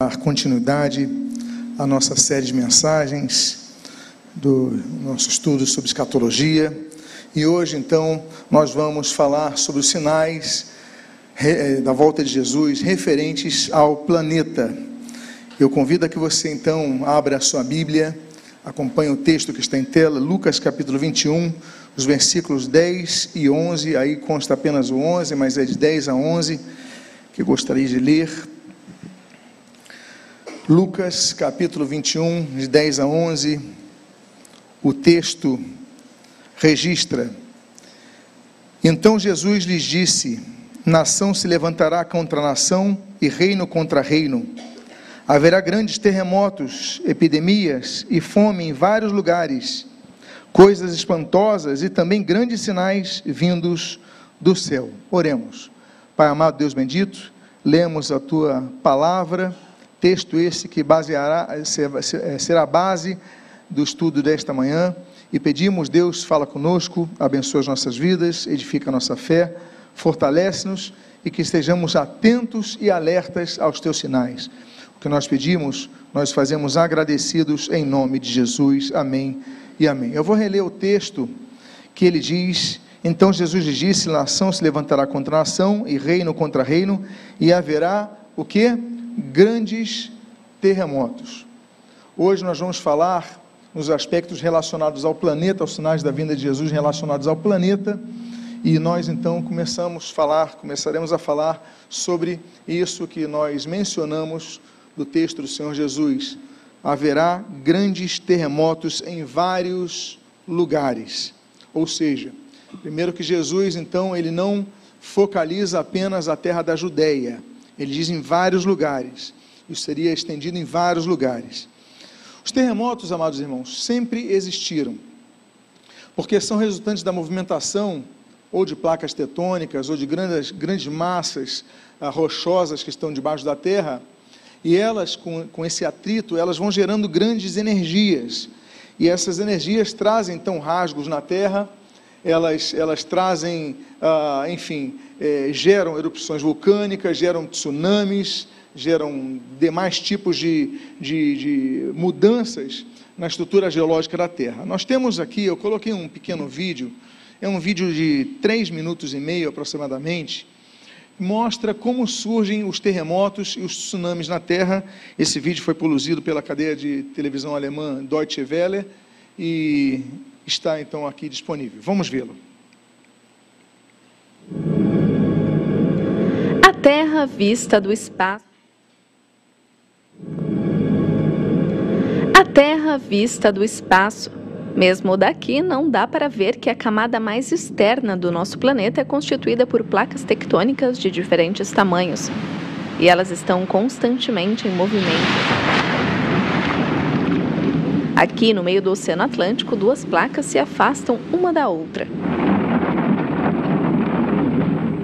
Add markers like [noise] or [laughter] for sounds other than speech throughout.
dar continuidade à nossa série de mensagens do nosso estudo sobre escatologia. E hoje, então, nós vamos falar sobre os sinais eh, da volta de Jesus referentes ao planeta. Eu convido a que você, então, abra a sua Bíblia, acompanhe o texto que está em tela, Lucas capítulo 21, os versículos 10 e 11. Aí consta apenas o 11, mas é de 10 a 11 que gostaria de ler. Lucas capítulo 21, de 10 a 11, o texto registra: Então Jesus lhes disse: Nação se levantará contra nação e reino contra reino. Haverá grandes terremotos, epidemias e fome em vários lugares, coisas espantosas e também grandes sinais vindos do céu. Oremos. Pai amado, Deus bendito, lemos a tua palavra Texto esse que baseará, eh, será a base do estudo desta manhã. E pedimos, Deus, fala conosco, abençoa as nossas vidas, edifica a nossa fé, fortalece-nos e que estejamos atentos e alertas aos teus sinais. O que nós pedimos, nós fazemos agradecidos em nome de Jesus. Amém e amém. Eu vou reler o texto que ele diz. Então Jesus lhe disse: nação se levantará contra nação e reino contra reino, e haverá o que? Grandes terremotos. Hoje nós vamos falar nos aspectos relacionados ao planeta, aos sinais da vinda de Jesus relacionados ao planeta, e nós então começamos a falar, começaremos a falar sobre isso que nós mencionamos do texto do Senhor Jesus. Haverá grandes terremotos em vários lugares. Ou seja, primeiro que Jesus então ele não focaliza apenas a terra da Judéia, ele diz em vários lugares. Isso seria estendido em vários lugares. Os terremotos, amados irmãos, sempre existiram, porque são resultantes da movimentação ou de placas tectônicas ou de grandes, grandes massas ah, rochosas que estão debaixo da terra, e elas, com, com esse atrito, elas vão gerando grandes energias, e essas energias trazem então rasgos na terra, elas, elas trazem, ah, enfim, é, geram erupções vulcânicas, geram tsunamis, geram demais tipos de, de, de mudanças na estrutura geológica da Terra. Nós temos aqui, eu coloquei um pequeno vídeo, é um vídeo de três minutos e meio aproximadamente, mostra como surgem os terremotos e os tsunamis na Terra. Esse vídeo foi produzido pela cadeia de televisão alemã Deutsche Welle e está então aqui disponível. Vamos vê-lo. Terra vista do espaço. A Terra vista do espaço. Mesmo daqui, não dá para ver que a camada mais externa do nosso planeta é constituída por placas tectônicas de diferentes tamanhos. E elas estão constantemente em movimento. Aqui no meio do Oceano Atlântico, duas placas se afastam uma da outra.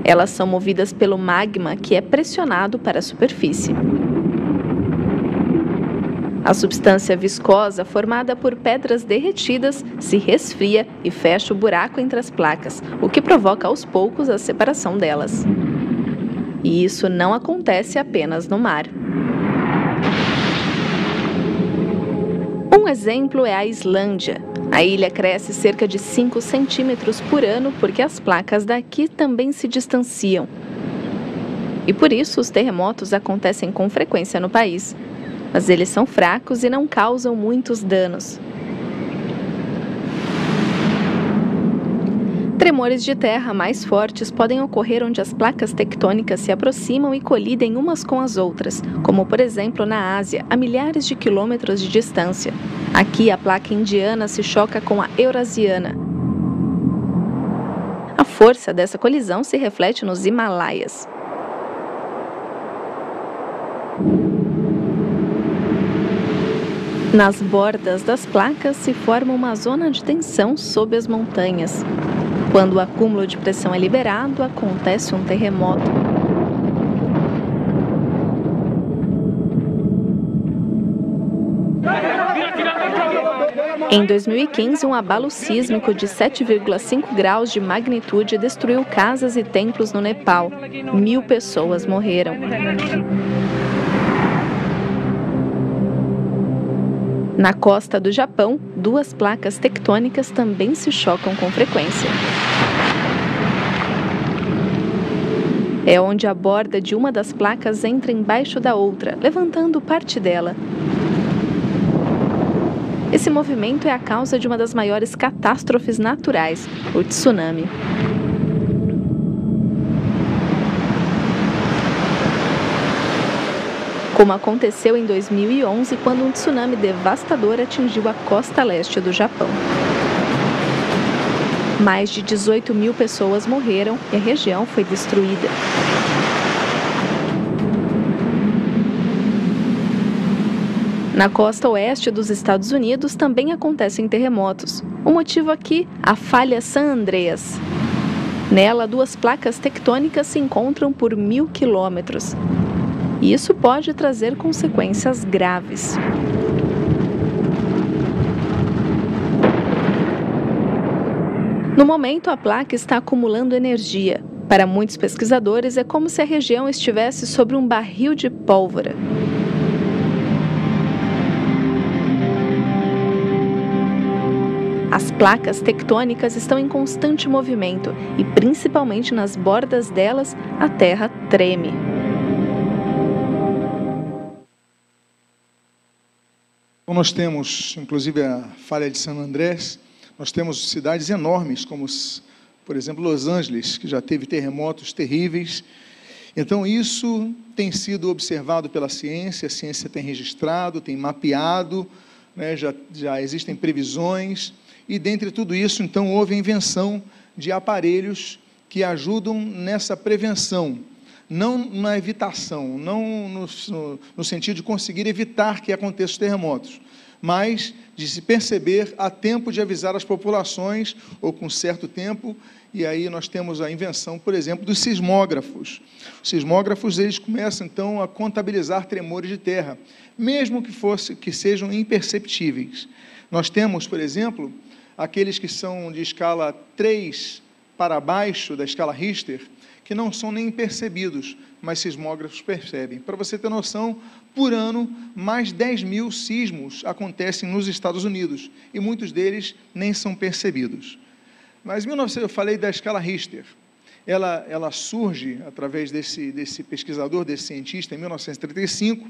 Elas são movidas pelo magma que é pressionado para a superfície. A substância viscosa, formada por pedras derretidas, se resfria e fecha o buraco entre as placas, o que provoca aos poucos a separação delas. E isso não acontece apenas no mar. Um exemplo é a Islândia, a ilha cresce cerca de 5 centímetros por ano porque as placas daqui também se distanciam. E por isso os terremotos acontecem com frequência no país. Mas eles são fracos e não causam muitos danos. Tremores de terra mais fortes podem ocorrer onde as placas tectônicas se aproximam e colidem umas com as outras, como por exemplo na Ásia, a milhares de quilômetros de distância. Aqui a placa indiana se choca com a eurasiana. A força dessa colisão se reflete nos Himalaias. Nas bordas das placas se forma uma zona de tensão sob as montanhas. Quando o acúmulo de pressão é liberado, acontece um terremoto. Em 2015, um abalo sísmico de 7,5 graus de magnitude destruiu casas e templos no Nepal. Mil pessoas morreram. Na costa do Japão, duas placas tectônicas também se chocam com frequência. É onde a borda de uma das placas entra embaixo da outra, levantando parte dela. Esse movimento é a causa de uma das maiores catástrofes naturais, o tsunami. Como aconteceu em 2011, quando um tsunami devastador atingiu a costa leste do Japão. Mais de 18 mil pessoas morreram e a região foi destruída. Na costa oeste dos Estados Unidos também acontecem terremotos. O motivo aqui, a falha San Andreas. Nela, duas placas tectônicas se encontram por mil quilômetros. Isso pode trazer consequências graves. No momento, a placa está acumulando energia. Para muitos pesquisadores, é como se a região estivesse sobre um barril de pólvora. As placas tectônicas estão em constante movimento e, principalmente nas bordas delas, a Terra treme. Então, nós temos, inclusive, a falha de San Andrés, nós temos cidades enormes, como, por exemplo, Los Angeles, que já teve terremotos terríveis. Então, isso tem sido observado pela ciência, a ciência tem registrado, tem mapeado, né, já, já existem previsões, e dentre tudo isso, então, houve a invenção de aparelhos que ajudam nessa prevenção, não na evitação, não no, no, sentido de conseguir evitar que aconteçam terremotos, mas de se perceber a tempo de avisar as populações, ou com certo tempo, e aí nós temos a invenção, por exemplo, dos sismógrafos. Os sismógrafos, eles começam, então, a contabilizar tremores de terra, mesmo que, fosse, que sejam imperceptíveis. Nós temos, por exemplo, aqueles que são de escala 3 para baixo da escala Richter, que não são nem percebidos, mas sismógrafos percebem. Para você ter noção, por ano, mais 10 mil sismos acontecem nos Estados Unidos, e muitos deles nem são percebidos. Mas 1900, eu falei da escala Richter. Ela, ela surge através desse, desse pesquisador, desse cientista, em 1935.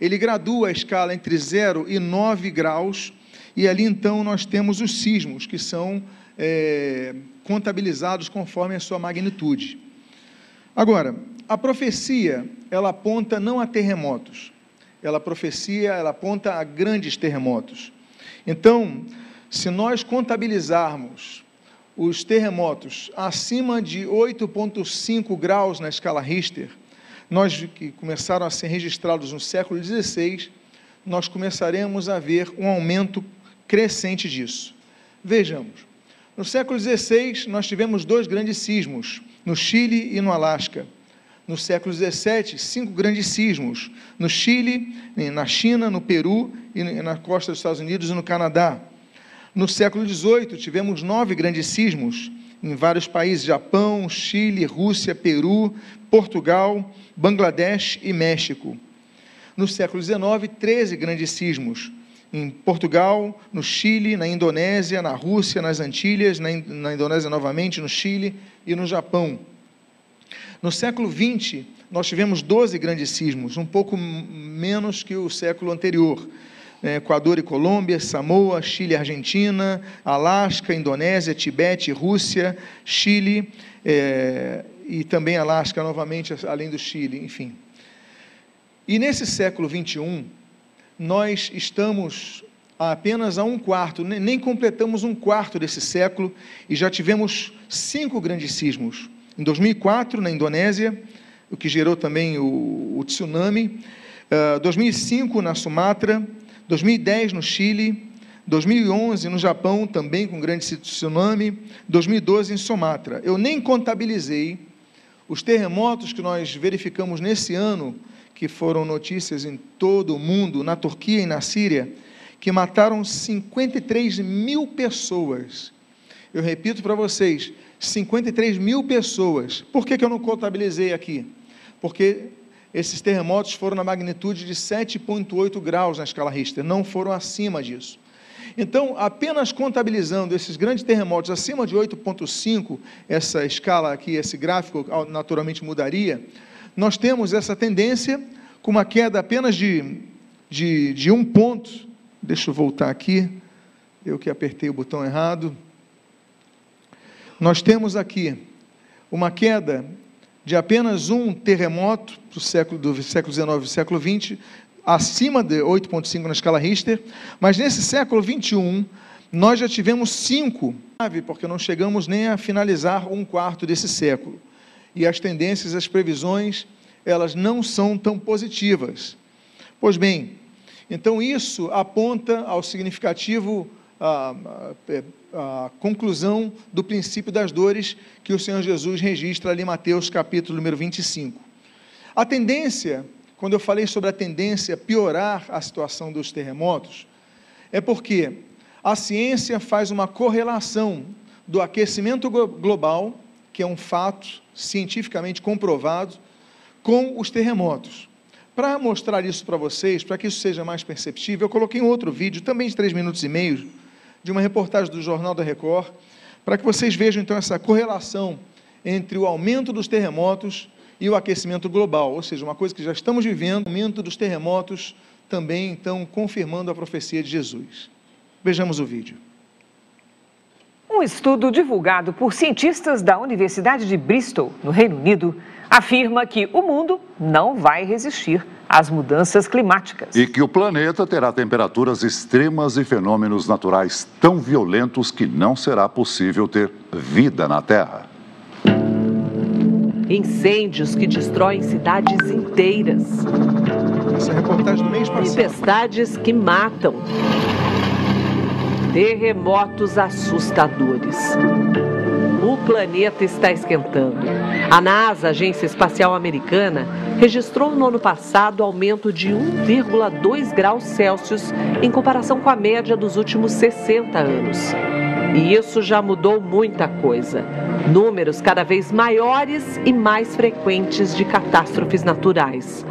Ele gradua a escala entre 0 e 9 graus, e ali então nós temos os sismos, que são é, contabilizados conforme a sua magnitude. Agora, a profecia, ela aponta não a terremotos, ela profecia, ela aponta a grandes terremotos. Então, se nós contabilizarmos os terremotos acima de 8,5 graus na escala Richter, nós que começaram a ser registrados no século XVI, nós começaremos a ver um aumento crescente disso. Vejamos, no século XVI nós tivemos dois grandes sismos, no Chile e no Alasca. No século XVII, cinco grandes sismos, no Chile, na China, no Peru e na costa dos Estados Unidos e no Canadá. No século XVIII, tivemos nove grandes sismos em vários países: Japão, Chile, Rússia, Peru, Portugal, Bangladesh e México. No século XIX, 13 grandes sismos, em Portugal, no Chile, na Indonésia, na Rússia, nas Antilhas, na, na Indonésia novamente, no Chile e no Japão. No século XX, nós tivemos 12 grandes sismos, um pouco menos que o século anterior. É, Equador e Colômbia, Samoa, Chile e Argentina, Alasca, Indonésia, Tibete, Rússia, Chile é, e também Alasca novamente, além do Chile, enfim. E nesse século XXI, nós estamos apenas a um quarto, nem completamos um quarto desse século e já tivemos cinco grandes sismos. Em 2004, na Indonésia, o que gerou também o, o tsunami, uh, 2005 na Sumatra, 2010 no Chile, 2011 no Japão, também com grande tsunami, 2012 em Sumatra. Eu nem contabilizei os terremotos que nós verificamos nesse ano que foram notícias em todo o mundo, na Turquia e na Síria, que mataram 53 mil pessoas. Eu repito para vocês: 53 mil pessoas. Por que, que eu não contabilizei aqui? Porque esses terremotos foram na magnitude de 7,8 graus na escala Richter, não foram acima disso. Então, apenas contabilizando esses grandes terremotos acima de 8,5, essa escala aqui, esse gráfico naturalmente mudaria, nós temos essa tendência com uma queda apenas de, de, de um ponto. Deixa eu voltar aqui, eu que apertei o botão errado. Nós temos aqui uma queda de apenas um terremoto do século, do século XIX e século XX, acima de 8,5 na escala Richter, mas nesse século XXI, nós já tivemos cinco, porque não chegamos nem a finalizar um quarto desse século. E as tendências, as previsões, elas não são tão positivas. Pois bem, então isso aponta ao significativo a, a, a, conclusão do princípio das dores que o Senhor Jesus registra ali em Mateus capítulo número 25. A tendência quando eu falei sobre a tendência a piorar a situação dos terremotos, é porque a ciência faz uma correlação do aquecimento global, que é um fato cientificamente comprovado, com os terremotos. Para mostrar isso para vocês, para que isso seja mais perceptível, eu coloquei um outro vídeo, também de três minutos e meio, de uma reportagem do Jornal da Record, para que vocês vejam então essa correlação entre o aumento dos terremotos e o aquecimento global, ou seja, uma coisa que já estamos vivendo, o aumento dos terremotos também, então, confirmando a profecia de Jesus. Vejamos o vídeo. Um estudo divulgado por cientistas da Universidade de Bristol, no Reino Unido, afirma que o mundo não vai resistir às mudanças climáticas. E que o planeta terá temperaturas extremas e fenômenos naturais tão violentos que não será possível ter vida na Terra. Incêndios que destroem cidades inteiras. Essa é reportagem do mês passado. Tempestades que matam. Terremotos assustadores. O planeta está esquentando. A NASA, Agência Espacial Americana, registrou no ano passado aumento de 1,2 graus Celsius em comparação com a média dos últimos 60 anos. E isso já mudou muita coisa. Números cada vez maiores e mais frequentes de catástrofes naturais.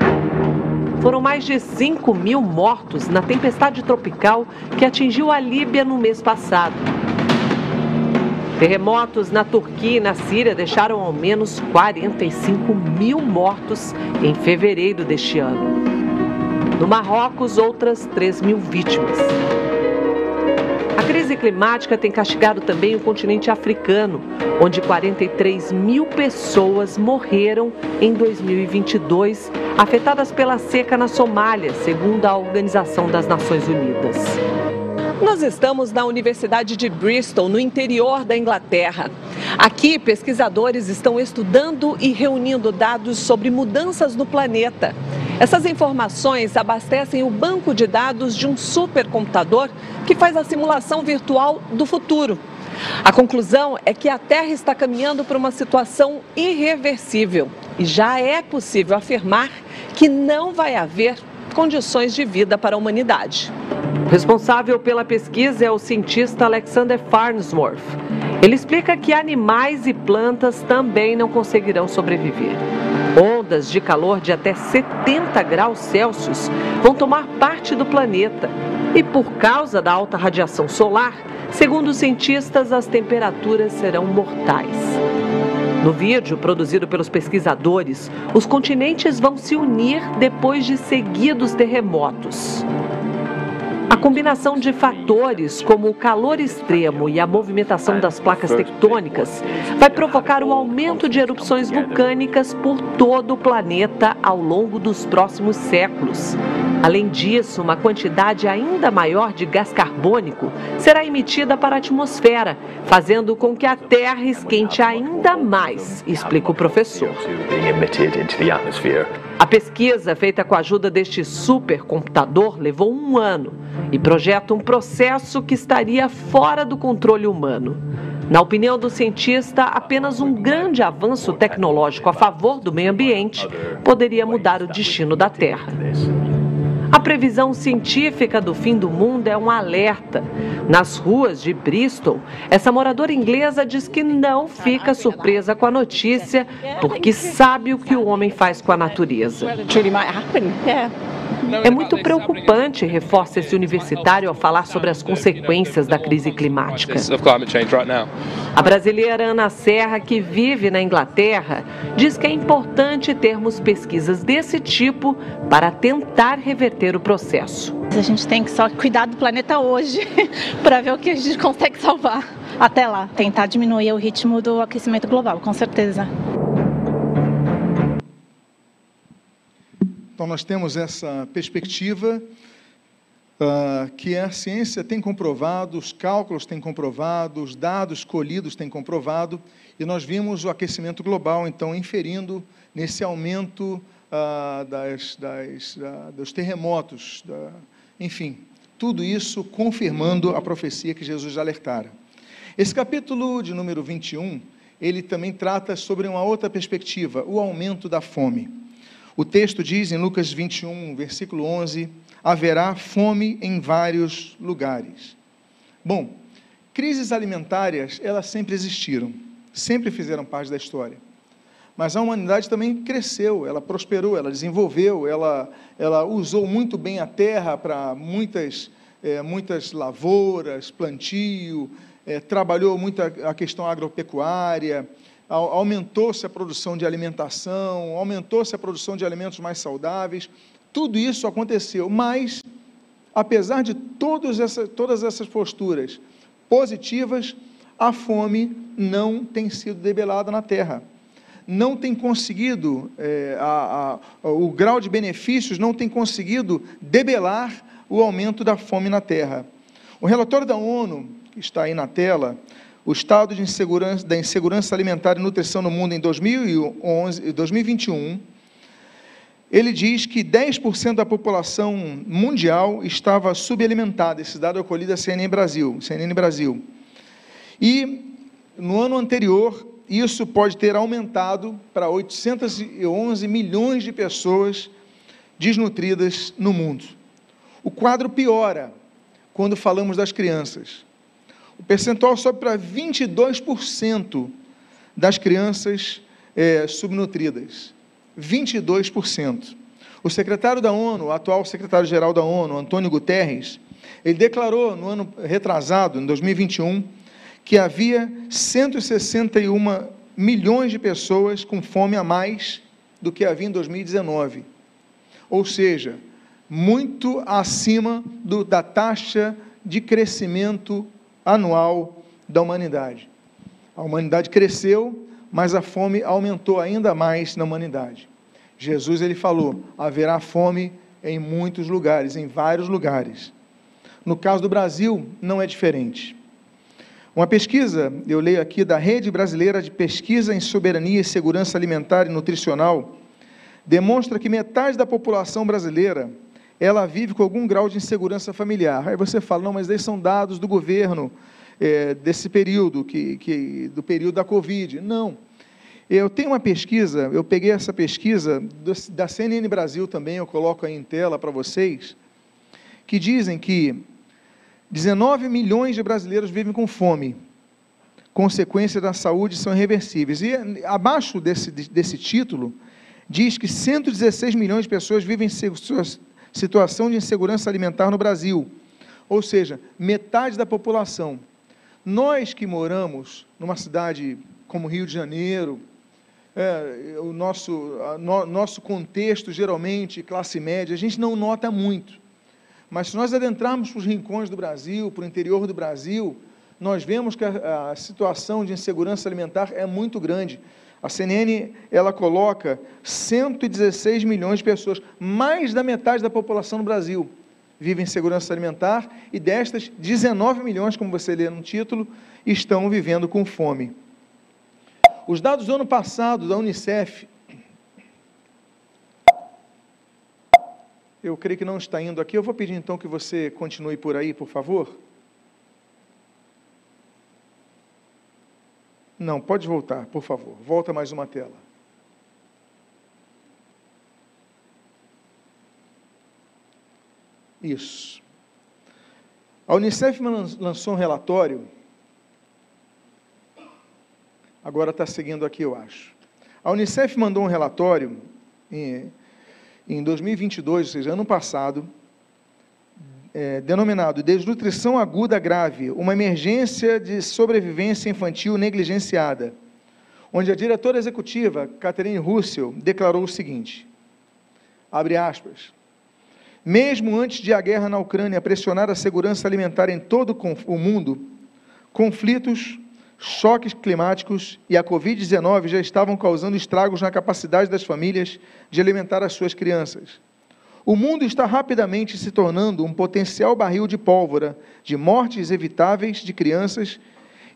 Foram mais de 5 mil mortos na tempestade tropical que atingiu a Líbia no mês passado. Terremotos na Turquia e na Síria deixaram ao menos 45 mil mortos em fevereiro deste ano. No Marrocos, outras 3 mil vítimas. A crise climática tem castigado também o continente africano, onde 43 mil pessoas morreram em 2022, afetadas pela seca na Somália, segundo a Organização das Nações Unidas. Nós estamos na Universidade de Bristol, no interior da Inglaterra. Aqui, pesquisadores estão estudando e reunindo dados sobre mudanças no planeta. Essas informações abastecem o banco de dados de um supercomputador que faz a simulação virtual do futuro. A conclusão é que a Terra está caminhando para uma situação irreversível e já é possível afirmar que não vai haver condições de vida para a humanidade. Responsável pela pesquisa é o cientista Alexander Farnsworth. Ele explica que animais e plantas também não conseguirão sobreviver. Ondas de calor de até 70 graus Celsius vão tomar parte do planeta. E por causa da alta radiação solar, segundo os cientistas, as temperaturas serão mortais. No vídeo produzido pelos pesquisadores, os continentes vão se unir depois de seguidos terremotos. A combinação de fatores, como o calor extremo e a movimentação das placas tectônicas, vai provocar o aumento de erupções vulcânicas por todo o planeta ao longo dos próximos séculos. Além disso, uma quantidade ainda maior de gás carbônico será emitida para a atmosfera, fazendo com que a Terra esquente ainda mais, explica o professor. A pesquisa feita com a ajuda deste supercomputador levou um ano e projeta um processo que estaria fora do controle humano. Na opinião do cientista, apenas um grande avanço tecnológico a favor do meio ambiente poderia mudar o destino da Terra. A previsão científica do fim do mundo é um alerta. Nas ruas de Bristol, essa moradora inglesa diz que não fica surpresa com a notícia, porque sabe o que o homem faz com a natureza. É muito preocupante, reforça esse universitário ao falar sobre as consequências da crise climática. A brasileira Ana Serra, que vive na Inglaterra, diz que é importante termos pesquisas desse tipo para tentar reverter o processo. A gente tem que só cuidar do planeta hoje [laughs] para ver o que a gente consegue salvar. Até lá, tentar diminuir o ritmo do aquecimento global, com certeza. Então, nós temos essa perspectiva uh, que a ciência tem comprovado, os cálculos têm comprovado, os dados colhidos têm comprovado, e nós vimos o aquecimento global, então, inferindo nesse aumento uh, das, das, uh, dos terremotos, da, enfim, tudo isso confirmando a profecia que Jesus alertara. Esse capítulo de número 21, ele também trata sobre uma outra perspectiva, o aumento da fome. O texto diz em Lucas 21, versículo 11: haverá fome em vários lugares. Bom, crises alimentares, elas sempre existiram, sempre fizeram parte da história. Mas a humanidade também cresceu, ela prosperou, ela desenvolveu, ela, ela usou muito bem a terra para muitas, é, muitas lavouras, plantio, é, trabalhou muito a, a questão agropecuária, aumentou-se a produção de alimentação, aumentou-se a produção de alimentos mais saudáveis, tudo isso aconteceu, mas, apesar de todas essas posturas positivas, a fome não tem sido debelada na terra. Não tem conseguido, é, a, a, o grau de benefícios não tem conseguido debelar o aumento da fome na terra. O relatório da ONU, que está aí na tela, o estado de insegurança, da insegurança alimentar e nutrição no mundo em 2011, 2021, ele diz que 10% da população mundial estava subalimentada. Esse dado é colhido da CNN Brasil, CNN Brasil. E no ano anterior, isso pode ter aumentado para 811 milhões de pessoas desnutridas no mundo. O quadro piora quando falamos das crianças o percentual sobe para 22% das crianças é, subnutridas. 22%. O secretário da ONU, o atual secretário-geral da ONU, Antônio Guterres, ele declarou no ano retrasado, em 2021, que havia 161 milhões de pessoas com fome a mais do que havia em 2019. Ou seja, muito acima do, da taxa de crescimento anual da humanidade. A humanidade cresceu, mas a fome aumentou ainda mais na humanidade. Jesus ele falou: haverá fome em muitos lugares, em vários lugares. No caso do Brasil, não é diferente. Uma pesquisa, eu leio aqui, da Rede Brasileira de Pesquisa em Soberania e Segurança Alimentar e Nutricional, demonstra que metade da população brasileira ela vive com algum grau de insegurança familiar. Aí você fala, não, mas esses são dados do governo é, desse período, que, que, do período da Covid. Não. Eu tenho uma pesquisa, eu peguei essa pesquisa do, da CNN Brasil também, eu coloco aí em tela para vocês, que dizem que 19 milhões de brasileiros vivem com fome. Consequências da saúde são irreversíveis. E abaixo desse, desse título, diz que 116 milhões de pessoas vivem situação de insegurança alimentar no Brasil, ou seja, metade da população. Nós que moramos numa cidade como Rio de Janeiro, é, o nosso, no, nosso contexto, geralmente, classe média, a gente não nota muito. Mas se nós adentrarmos para os rincões do Brasil, para o interior do Brasil, nós vemos que a, a situação de insegurança alimentar é muito grande. A CNN ela coloca 116 milhões de pessoas, mais da metade da população no Brasil vive em segurança alimentar e destas 19 milhões, como você lê no título, estão vivendo com fome. Os dados do ano passado da Unicef, eu creio que não está indo aqui, eu vou pedir então que você continue por aí, por favor. Não, pode voltar, por favor. Volta mais uma tela. isso. A Unicef lançou um relatório, agora está seguindo aqui, eu acho. A Unicef mandou um relatório em, em 2022, ou seja, ano passado, é, denominado Desnutrição Aguda Grave, uma emergência de sobrevivência infantil negligenciada, onde a diretora executiva, Catherine Russell, declarou o seguinte, abre aspas, mesmo antes de a guerra na Ucrânia pressionar a segurança alimentar em todo o mundo, conflitos, choques climáticos e a Covid-19 já estavam causando estragos na capacidade das famílias de alimentar as suas crianças. O mundo está rapidamente se tornando um potencial barril de pólvora de mortes evitáveis de crianças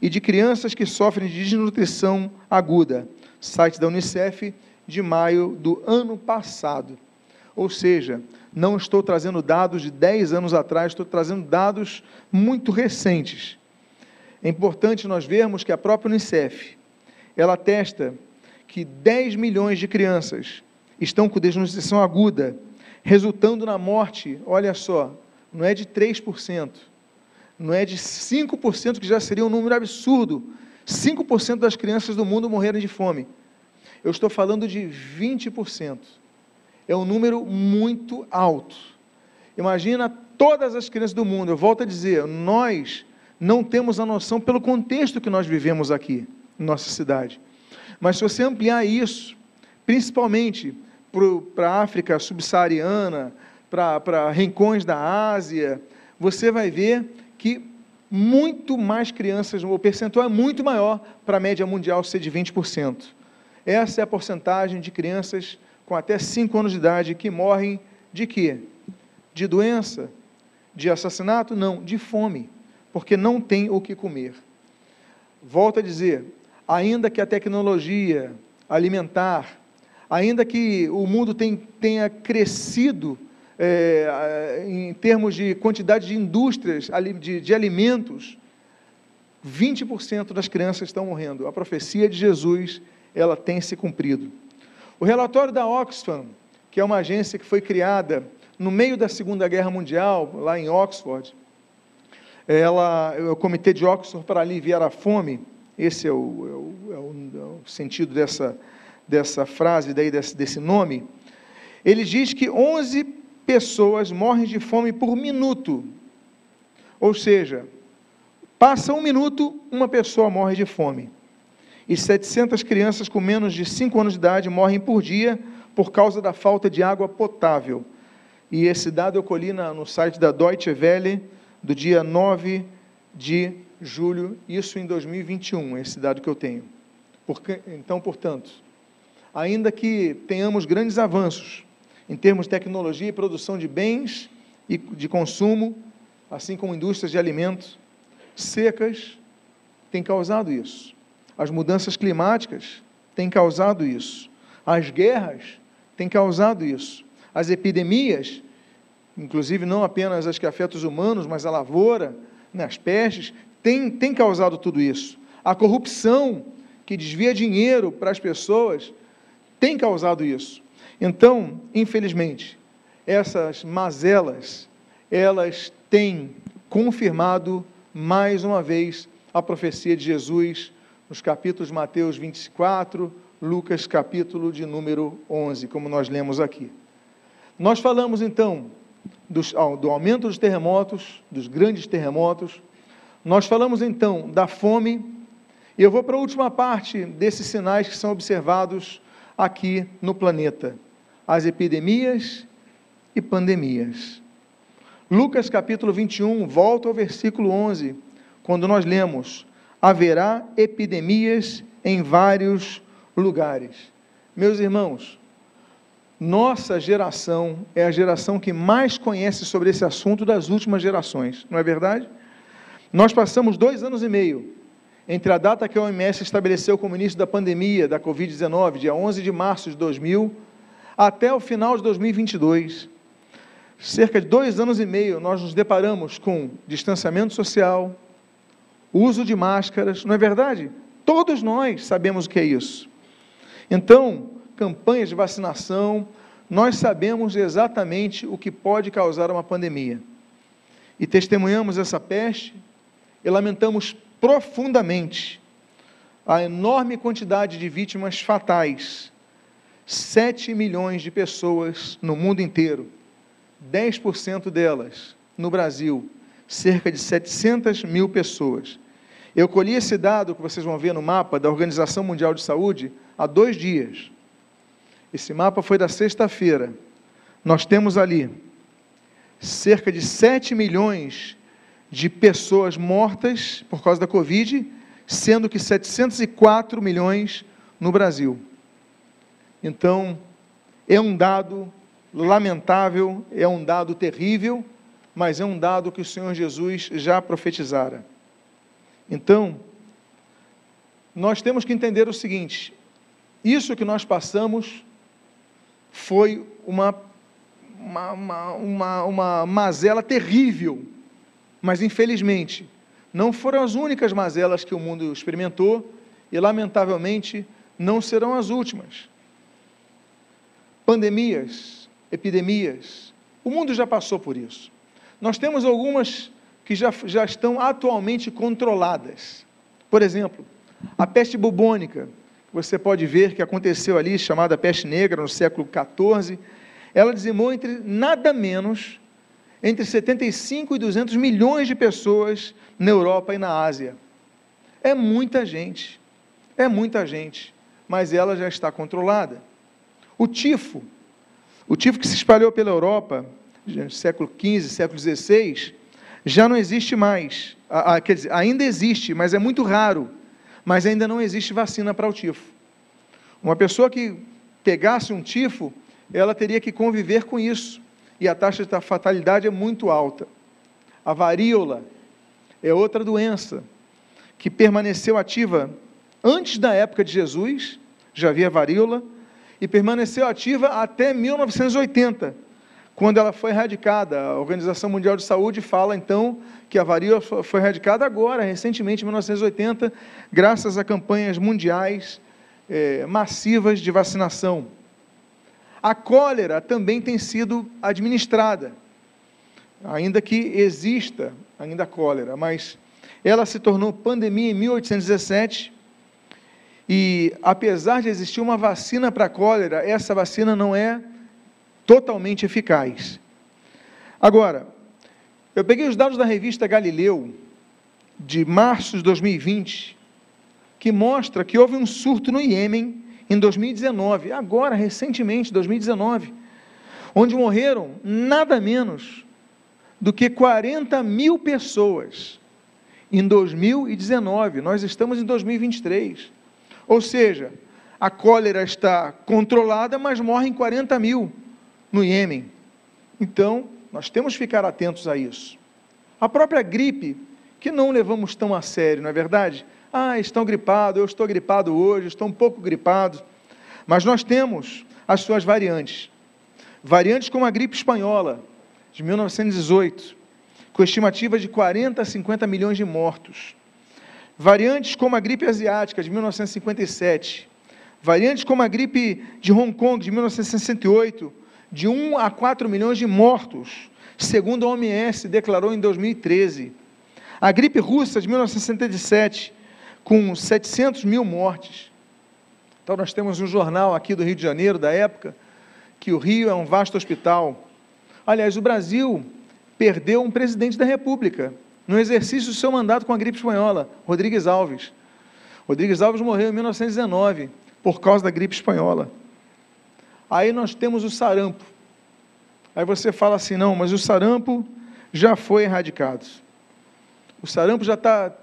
e de crianças que sofrem de desnutrição aguda. Site da Unicef de maio do ano passado. Ou seja, não estou trazendo dados de 10 anos atrás, estou trazendo dados muito recentes. É importante nós vermos que a própria Unicef, ela atesta que 10 milhões de crianças estão com desnutrição aguda resultando na morte, olha só, não é de 3%, não é de 5%, que já seria um número absurdo. 5% das crianças do mundo morreram de fome. Eu estou falando de 20%. É um número muito alto. Imagina todas as crianças do mundo. Eu volto a dizer, nós não temos a noção pelo contexto que nós vivemos aqui, em nossa cidade. Mas se você ampliar isso, principalmente para a África subsaariana, para rincões da Ásia, você vai ver que muito mais crianças, o percentual é muito maior para a média mundial ser de 20%. Essa é a porcentagem de crianças com até 5 anos de idade que morrem de quê? De doença? De assassinato? Não, de fome, porque não tem o que comer. Volto a dizer, ainda que a tecnologia alimentar ainda que o mundo tenha crescido é, em termos de quantidade de indústrias de, de alimentos, 20% das crianças estão morrendo. A profecia de Jesus, ela tem se cumprido. O relatório da Oxfam, que é uma agência que foi criada no meio da Segunda Guerra Mundial, lá em Oxford, ela, o Comitê de Oxford para aliviar a fome, esse é o, é o, é o, é o sentido dessa, dessa frase, daí desse, desse nome, ele diz que 11 pessoas morrem de fome por minuto. Ou seja, passa um minuto, uma pessoa morre de fome. E 700 crianças com menos de 5 anos de idade morrem por dia por causa da falta de água potável. E esse dado eu colhi na, no site da Deutsche Welle, do dia 9 de julho, isso em 2021, esse dado que eu tenho. Porque, então, portanto, ainda que tenhamos grandes avanços em termos de tecnologia e produção de bens e de consumo, assim como indústrias de alimentos, secas têm causado isso. As mudanças climáticas têm causado isso. As guerras têm causado isso. As epidemias, inclusive não apenas as que afetam os humanos, mas a lavoura, né, as pestes, têm, têm causado tudo isso. A corrupção, que desvia dinheiro para as pessoas, tem causado isso. Então, infelizmente, essas mazelas, elas têm confirmado mais uma vez a profecia de Jesus nos capítulos Mateus 24, Lucas capítulo de número 11, como nós lemos aqui. Nós falamos então dos, do aumento dos terremotos, dos grandes terremotos, nós falamos então da fome, e eu vou para a última parte desses sinais que são observados aqui no planeta: as epidemias e pandemias. Lucas capítulo 21, volta ao versículo 11, quando nós lemos: haverá epidemias em vários lugares. Meus irmãos, nossa geração é a geração que mais conhece sobre esse assunto das últimas gerações, não é verdade? Nós passamos dois anos e meio entre a data que a OMS estabeleceu como início da pandemia da Covid-19, dia 11 de março de 2000, até o final de 2022, cerca de dois anos e meio, nós nos deparamos com distanciamento social, uso de máscaras, não é verdade? Todos nós sabemos o que é isso. Então, campanhas de vacinação, nós sabemos exatamente o que pode causar uma pandemia. E testemunhamos essa peste e lamentamos profundamente a enorme quantidade de vítimas fatais. 7 milhões de pessoas no mundo inteiro, 10% delas no Brasil, cerca de 700 mil pessoas. Eu colhi esse dado que vocês vão ver no mapa da Organização Mundial de Saúde há dois dias. Esse mapa foi da sexta-feira. Nós temos ali cerca de 7 milhões de pessoas mortas por causa da Covid, sendo que 704 milhões no Brasil. Então, é um dado lamentável, é um dado terrível, mas é um dado que o Senhor Jesus já profetizara. Então, nós temos que entender o seguinte: isso que nós passamos foi uma, uma, uma, uma, uma mazela terrível, mas infelizmente não foram as únicas mazelas que o mundo experimentou e, lamentavelmente, não serão as últimas. Pandemias, epidemias, o mundo já passou por isso. Nós temos algumas que já, já estão atualmente controladas. Por exemplo, a peste bubônica, você pode ver que aconteceu ali, chamada peste negra, no século XIV, ela dizimou entre nada menos entre 75 e 200 milhões de pessoas na Europa e na Ásia. É muita gente, é muita gente, mas ela já está controlada. O tifo, o tifo que se espalhou pela Europa, século XV, século XVI, já não existe mais. quer dizer, ainda existe, mas é muito raro. Mas ainda não existe vacina para o tifo. Uma pessoa que pegasse um tifo, ela teria que conviver com isso e a taxa de fatalidade é muito alta. A varíola é outra doença que permaneceu ativa antes da época de Jesus, já havia varíola, e permaneceu ativa até 1980, quando ela foi erradicada. A Organização Mundial de Saúde fala então que a varíola foi erradicada agora, recentemente, em 1980, graças a campanhas mundiais é, massivas de vacinação. A cólera também tem sido administrada, ainda que exista ainda a cólera, mas ela se tornou pandemia em 1817 e, apesar de existir uma vacina para a cólera, essa vacina não é totalmente eficaz. Agora, eu peguei os dados da revista Galileu, de março de 2020, que mostra que houve um surto no Iêmen em 2019, agora, recentemente, 2019, onde morreram nada menos do que 40 mil pessoas. Em 2019, nós estamos em 2023. Ou seja, a cólera está controlada, mas morrem 40 mil no Iêmen. Então, nós temos que ficar atentos a isso. A própria gripe, que não levamos tão a sério, não é verdade? Ah, estão gripados, eu estou gripado hoje, estou um pouco gripado. Mas nós temos as suas variantes. Variantes como a gripe espanhola, de 1918, com estimativa de 40 a 50 milhões de mortos. Variantes como a gripe asiática, de 1957. Variantes como a gripe de Hong Kong, de 1968, de 1 a 4 milhões de mortos, segundo a OMS declarou em 2013. A gripe russa, de 1967, com 700 mil mortes. Então, nós temos um jornal aqui do Rio de Janeiro, da época, que o Rio é um vasto hospital. Aliás, o Brasil perdeu um presidente da República no exercício do seu mandato com a gripe espanhola, Rodrigues Alves. Rodrigues Alves morreu em 1919 por causa da gripe espanhola. Aí nós temos o sarampo. Aí você fala assim: não, mas o sarampo já foi erradicado. O sarampo já está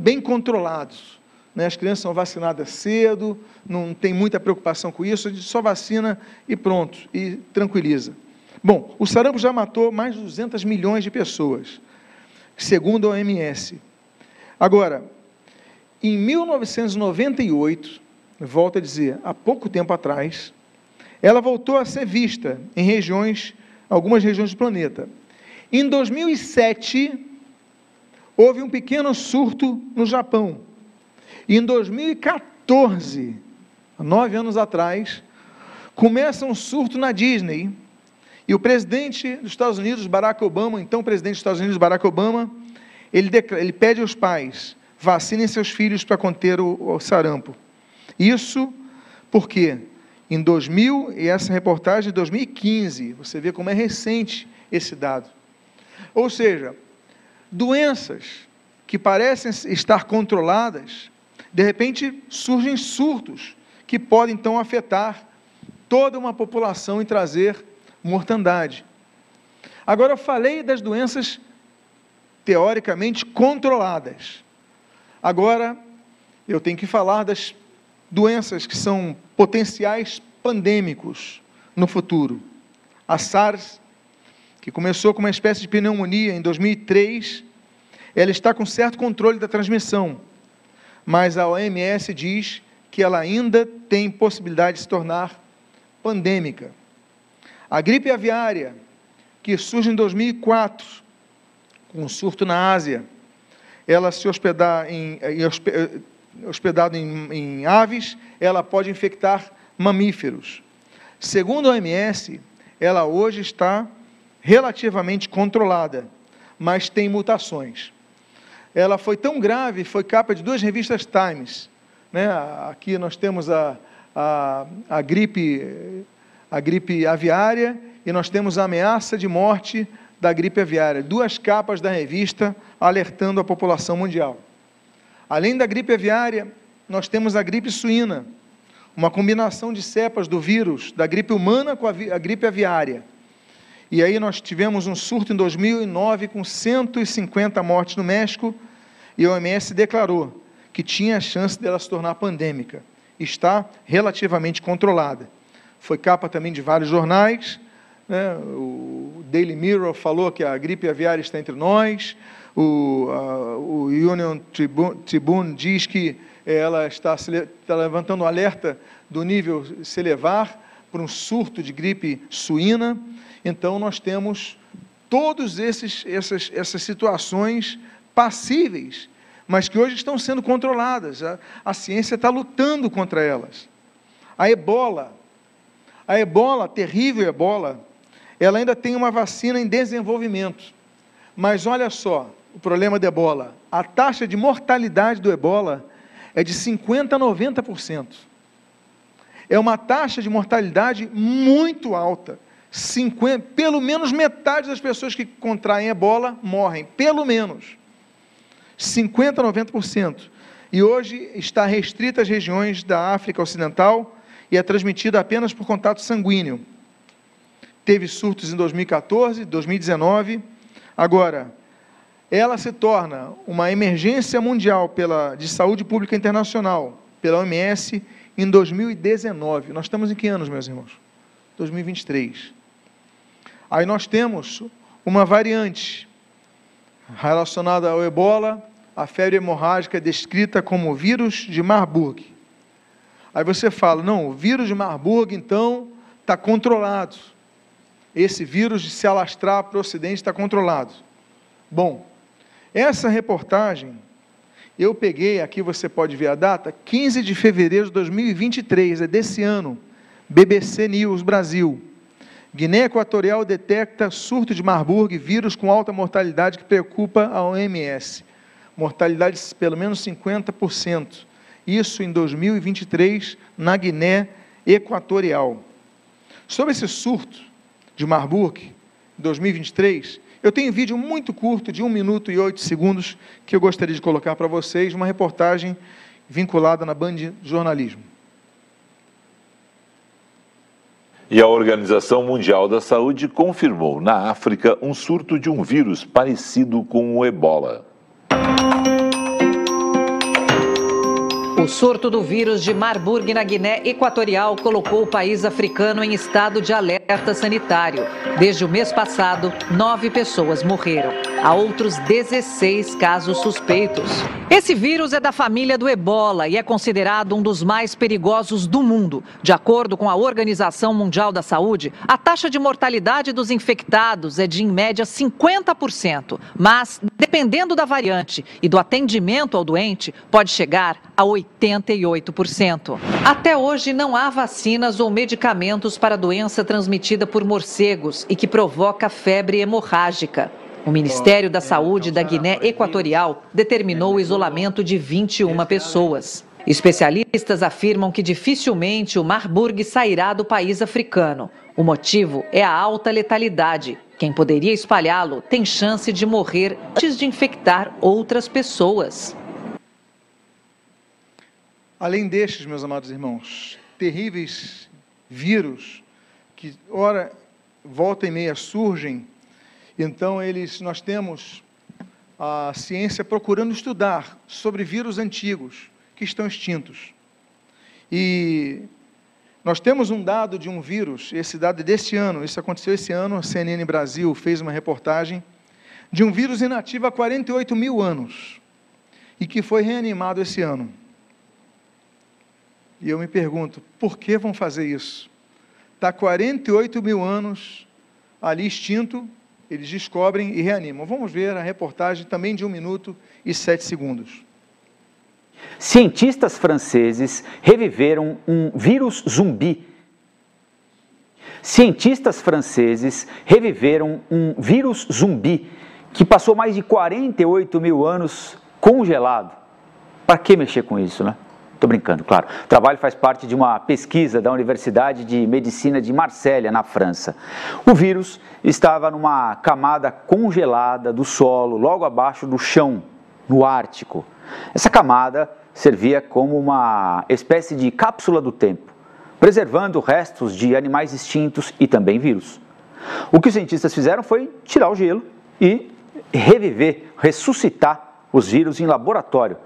bem controlados. Né? As crianças são vacinadas cedo, não tem muita preocupação com isso, a gente só vacina e pronto, e tranquiliza. Bom, o sarampo já matou mais de 200 milhões de pessoas, segundo a OMS. Agora, em 1998, volto a dizer, há pouco tempo atrás, ela voltou a ser vista em regiões, algumas regiões do planeta. Em 2007, houve um pequeno surto no Japão. E em 2014, nove anos atrás, Começa um surto na Disney e o presidente dos Estados Unidos, Barack Obama, então presidente dos Estados Unidos, Barack Obama, ele, ele pede aos pais: vacinem seus filhos para conter o, o sarampo. Isso porque em 2000, e essa reportagem de 2015, você vê como é recente esse dado. Ou seja, doenças que parecem estar controladas, de repente surgem surtos que podem então afetar toda uma população e trazer mortandade. Agora eu falei das doenças teoricamente controladas. Agora eu tenho que falar das doenças que são potenciais pandêmicos no futuro. A SARS, que começou com uma espécie de pneumonia em 2003, ela está com certo controle da transmissão, mas a OMS diz que ela ainda tem possibilidade de se tornar pandêmica. A gripe aviária, que surge em 2004, com um surto na Ásia, ela se hospedar em, em hospedado em, em aves, ela pode infectar mamíferos. Segundo a OMS, ela hoje está relativamente controlada, mas tem mutações. Ela foi tão grave, foi capa de duas revistas Times. Né? Aqui nós temos a, a, a gripe a gripe aviária e nós temos a ameaça de morte da gripe aviária. Duas capas da revista alertando a população mundial. Além da gripe aviária, nós temos a gripe suína, uma combinação de cepas do vírus da gripe humana com a, a gripe aviária. E aí nós tivemos um surto em 2009 com 150 mortes no México e a OMS declarou que tinha a chance dela se tornar pandêmica. Está relativamente controlada foi capa também de vários jornais. Né? O Daily Mirror falou que a gripe aviária está entre nós. O, a, o Union Tribune, Tribune, diz que ela está, está levantando um alerta do nível se elevar por um surto de gripe suína. Então, nós temos todas essas, essas situações passíveis, mas que hoje estão sendo controladas. A, a ciência está lutando contra elas. A ebola, a ebola, a terrível ebola, ela ainda tem uma vacina em desenvolvimento. Mas olha só, o problema da ebola. A taxa de mortalidade do ebola é de 50% a 90%. É uma taxa de mortalidade muito alta. 50, pelo menos metade das pessoas que contraem ebola morrem, pelo menos. 50% a 90%. E hoje está restrita às regiões da África Ocidental, e é transmitida apenas por contato sanguíneo. Teve surtos em 2014, 2019. Agora, ela se torna uma emergência mundial pela, de saúde pública internacional, pela OMS, em 2019. Nós estamos em que anos, meus irmãos? 2023. Aí nós temos uma variante relacionada ao ebola, a febre hemorrágica descrita como vírus de Marburg. Aí você fala, não, o vírus de Marburg, então, está controlado. Esse vírus de se alastrar para o Ocidente está controlado. Bom, essa reportagem, eu peguei, aqui você pode ver a data, 15 de fevereiro de 2023, é desse ano, BBC News Brasil. Guiné Equatorial detecta surto de Marburg, vírus com alta mortalidade que preocupa a OMS. Mortalidade de pelo menos 50% isso em 2023, na Guiné Equatorial. Sobre esse surto de Marburg, em 2023, eu tenho um vídeo muito curto, de 1 minuto e 8 segundos, que eu gostaria de colocar para vocês, uma reportagem vinculada na Band Jornalismo. E a Organização Mundial da Saúde confirmou na África um surto de um vírus parecido com o ebola. O surto do vírus de Marburg na Guiné Equatorial colocou o país africano em estado de alerta sanitário. Desde o mês passado, nove pessoas morreram. Há outros 16 casos suspeitos. Esse vírus é da família do ebola e é considerado um dos mais perigosos do mundo. De acordo com a Organização Mundial da Saúde, a taxa de mortalidade dos infectados é de, em média, 50%. Mas, dependendo da variante e do atendimento ao doente, pode chegar a 80%. 88%. Até hoje não há vacinas ou medicamentos para a doença transmitida por morcegos e que provoca febre hemorrágica. O Ministério da Saúde da Guiné Equatorial determinou o isolamento de 21 pessoas. Especialistas afirmam que dificilmente o Marburg sairá do país africano. O motivo é a alta letalidade. Quem poderia espalhá-lo tem chance de morrer antes de infectar outras pessoas. Além destes, meus amados irmãos, terríveis vírus que, ora, volta e meia surgem então, eles, nós temos a ciência procurando estudar sobre vírus antigos que estão extintos. E nós temos um dado de um vírus, esse dado é deste ano, isso aconteceu esse ano, a CNN Brasil fez uma reportagem, de um vírus inativo há 48 mil anos e que foi reanimado esse ano. E eu me pergunto, por que vão fazer isso? Está 48 mil anos ali extinto eles descobrem e reanimam. Vamos ver a reportagem também de um minuto e sete segundos. Cientistas franceses reviveram um vírus zumbi. Cientistas franceses reviveram um vírus zumbi que passou mais de 48 mil anos congelado. Para que mexer com isso, né? Estou brincando, claro. O trabalho faz parte de uma pesquisa da Universidade de Medicina de Marselha, na França. O vírus estava numa camada congelada do solo, logo abaixo do chão, no Ártico. Essa camada servia como uma espécie de cápsula do tempo, preservando restos de animais extintos e também vírus. O que os cientistas fizeram foi tirar o gelo e reviver, ressuscitar os vírus em laboratório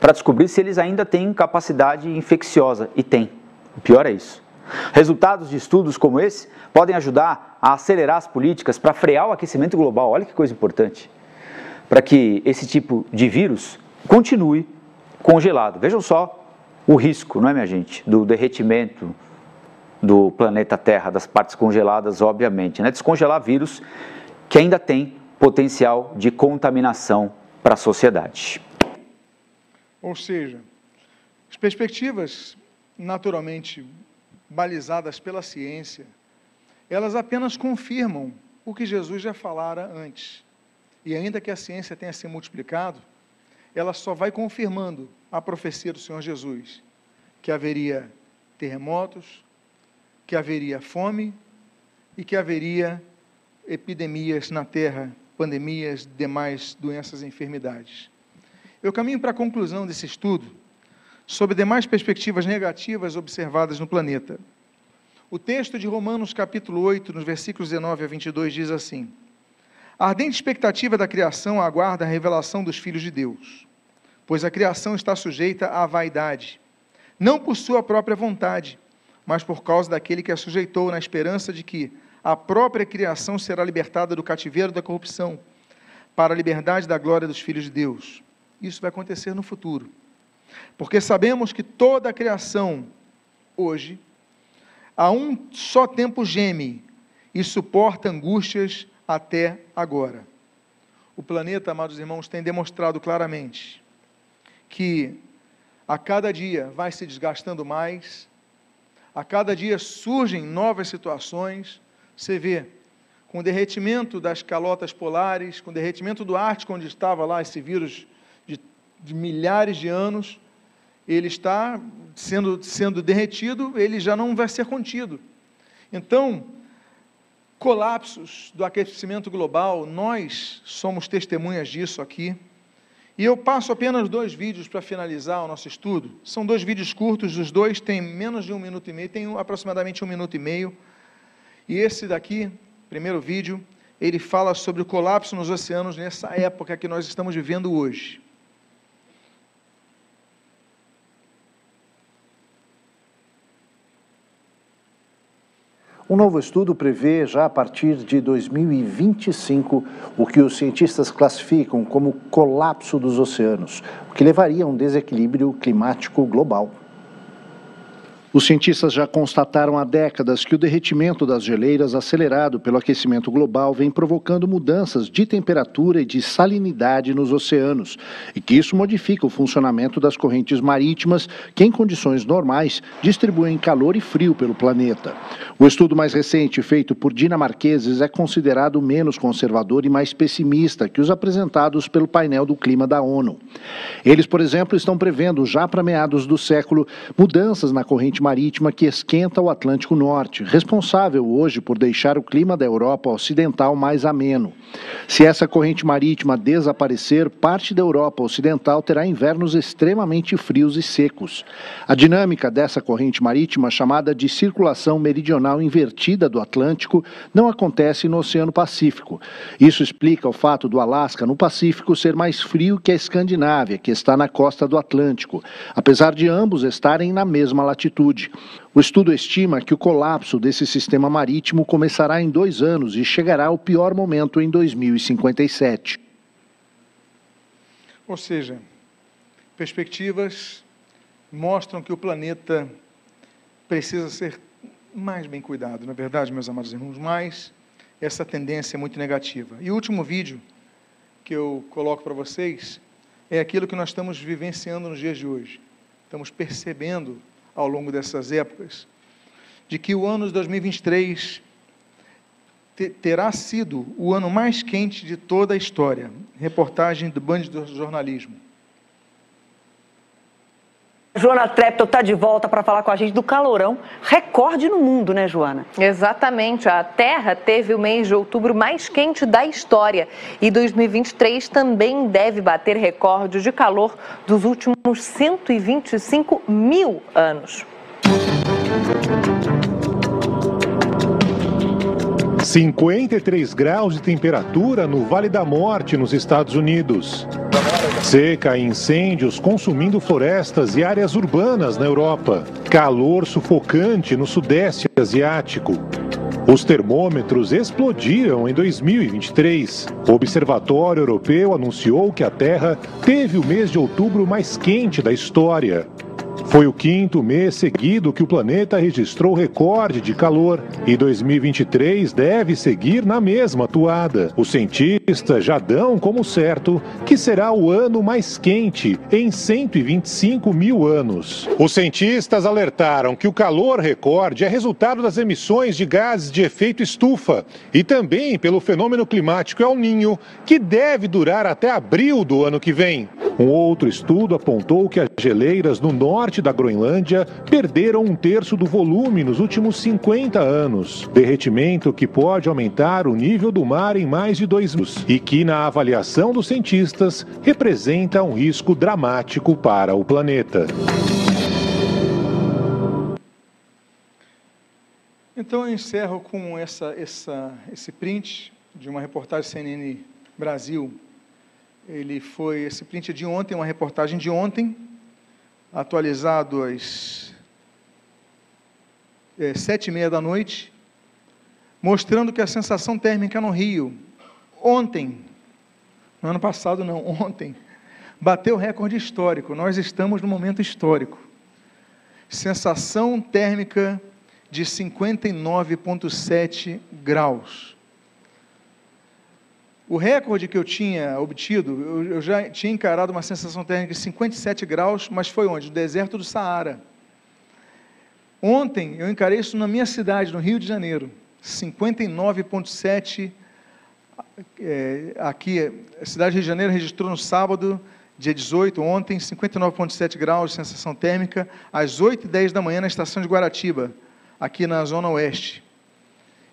para descobrir se eles ainda têm capacidade infecciosa. E tem. O pior é isso. Resultados de estudos como esse podem ajudar a acelerar as políticas para frear o aquecimento global. Olha que coisa importante. Para que esse tipo de vírus continue congelado. Vejam só o risco, não é, minha gente, do derretimento do planeta Terra, das partes congeladas, obviamente. Né? Descongelar vírus que ainda tem potencial de contaminação para a sociedade. Ou seja, as perspectivas naturalmente balizadas pela ciência, elas apenas confirmam o que Jesus já falara antes. E ainda que a ciência tenha se multiplicado, ela só vai confirmando a profecia do Senhor Jesus, que haveria terremotos, que haveria fome e que haveria epidemias na terra, pandemias, demais doenças e enfermidades. Eu caminho para a conclusão desse estudo sobre demais perspectivas negativas observadas no planeta. O texto de Romanos, capítulo 8, nos versículos 19 a 22, diz assim: A ardente expectativa da criação aguarda a revelação dos filhos de Deus, pois a criação está sujeita à vaidade, não por sua própria vontade, mas por causa daquele que a sujeitou, na esperança de que a própria criação será libertada do cativeiro da corrupção, para a liberdade da glória dos filhos de Deus. Isso vai acontecer no futuro. Porque sabemos que toda a criação, hoje, a um só tempo geme e suporta angústias até agora. O planeta, amados irmãos, tem demonstrado claramente que a cada dia vai se desgastando mais, a cada dia surgem novas situações. Você vê, com o derretimento das calotas polares, com o derretimento do Ártico, onde estava lá esse vírus de milhares de anos, ele está sendo, sendo derretido, ele já não vai ser contido. Então, colapsos do aquecimento global, nós somos testemunhas disso aqui. E eu passo apenas dois vídeos para finalizar o nosso estudo. São dois vídeos curtos, os dois têm menos de um minuto e meio, tem aproximadamente um minuto e meio. E esse daqui, primeiro vídeo, ele fala sobre o colapso nos oceanos nessa época que nós estamos vivendo hoje. Um novo estudo prevê, já a partir de 2025, o que os cientistas classificam como colapso dos oceanos, o que levaria a um desequilíbrio climático global. Os cientistas já constataram há décadas que o derretimento das geleiras, acelerado pelo aquecimento global, vem provocando mudanças de temperatura e de salinidade nos oceanos, e que isso modifica o funcionamento das correntes marítimas, que em condições normais distribuem calor e frio pelo planeta. O estudo mais recente, feito por dinamarqueses, é considerado menos conservador e mais pessimista que os apresentados pelo painel do clima da ONU. Eles, por exemplo, estão prevendo, já para meados do século, mudanças na corrente marítima que esquenta o Atlântico Norte, responsável hoje por deixar o clima da Europa Ocidental mais ameno. Se essa corrente marítima desaparecer, parte da Europa Ocidental terá invernos extremamente frios e secos. A dinâmica dessa corrente marítima, chamada de circulação meridional invertida do Atlântico, não acontece no Oceano Pacífico. Isso explica o fato do Alasca, no Pacífico, ser mais frio que a Escandinávia, que está na costa do Atlântico, apesar de ambos estarem na mesma latitude O estudo estima que o colapso desse sistema marítimo começará em dois anos e chegará ao pior momento em 2057. Ou seja, perspectivas mostram que o planeta precisa ser mais bem cuidado, na é verdade, meus amados irmãos, mas essa tendência é muito negativa. E o último vídeo que eu coloco para vocês é aquilo que nós estamos vivenciando nos dias de hoje. Estamos percebendo ao longo dessas épocas, de que o ano de 2023 terá sido o ano mais quente de toda a história. Reportagem do Band do Jornalismo. Joana Trepton está de volta para falar com a gente do calorão, recorde no mundo, né, Joana? Exatamente. A Terra teve o mês de outubro mais quente da história e 2023 também deve bater recorde de calor dos últimos 125 mil anos. 53 graus de temperatura no Vale da Morte, nos Estados Unidos. Seca e incêndios consumindo florestas e áreas urbanas na Europa. Calor sufocante no Sudeste Asiático. Os termômetros explodiram em 2023. O Observatório Europeu anunciou que a Terra teve o mês de outubro mais quente da história. Foi o quinto mês seguido que o planeta registrou recorde de calor e 2023 deve seguir na mesma toada. Os cientistas já dão como certo que será o ano mais quente em 125 mil anos. Os cientistas alertaram que o calor recorde é resultado das emissões de gases de efeito estufa e também pelo fenômeno climático El Ninho, que deve durar até abril do ano que vem. Um outro estudo apontou que as geleiras no norte da Groenlândia perderam um terço do volume nos últimos 50 anos. Derretimento que pode aumentar o nível do mar em mais de dois anos e que, na avaliação dos cientistas, representa um risco dramático para o planeta. Então eu encerro com essa, essa, esse print de uma reportagem CNN Brasil ele foi, esse print é de ontem, uma reportagem de ontem, atualizado às é, sete e meia da noite, mostrando que a sensação térmica no Rio, ontem, no ano passado não, [laughs] ontem, bateu recorde histórico. Nós estamos no momento histórico. Sensação térmica de 59,7 graus. O recorde que eu tinha obtido, eu, eu, já tinha encarado uma sensação térmica de 57 graus, mas foi onde? No deserto do Saara. Ontem eu encarei isso na minha cidade, no Rio de Janeiro, 59,7 é, aqui, a cidade do Rio de Janeiro registrou no sábado, dia 18, ontem, 59,7 graus de sensação térmica, às 8 e 10 da manhã na estação de Guaratiba, aqui na Zona Oeste.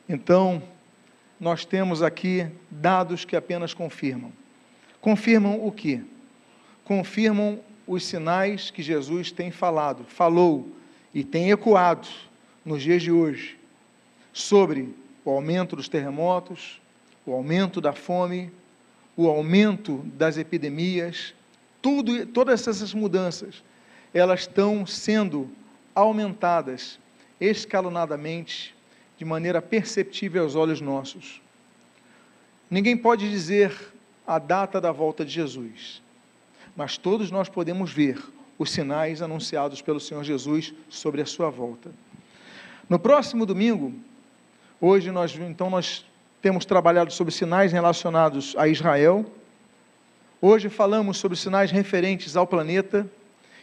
Então, nós temos aqui dados que apenas confirmam. Confirmam o que? Confirmam os sinais que Jesus tem falado, falou e tem ecoado nos dias de hoje sobre o aumento dos terremotos, o aumento da fome, o aumento das epidemias, tudo, todas essas mudanças, elas estão sendo aumentadas escalonadamente de maneira perceptível aos olhos nossos. Ninguém pode dizer a data da volta de Jesus, mas todos nós podemos ver os sinais anunciados pelo Senhor Jesus sobre a sua volta. No próximo domingo, hoje nós então nós temos trabalhado sobre sinais relacionados a Israel. Hoje falamos sobre sinais referentes ao planeta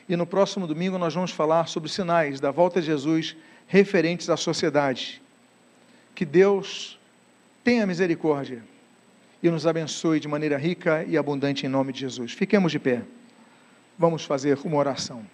e no próximo domingo nós vamos falar sobre sinais da volta de Jesus referentes à sociedade. Que Deus tenha misericórdia e nos abençoe de maneira rica e abundante em nome de Jesus. Fiquemos de pé. Vamos fazer uma oração.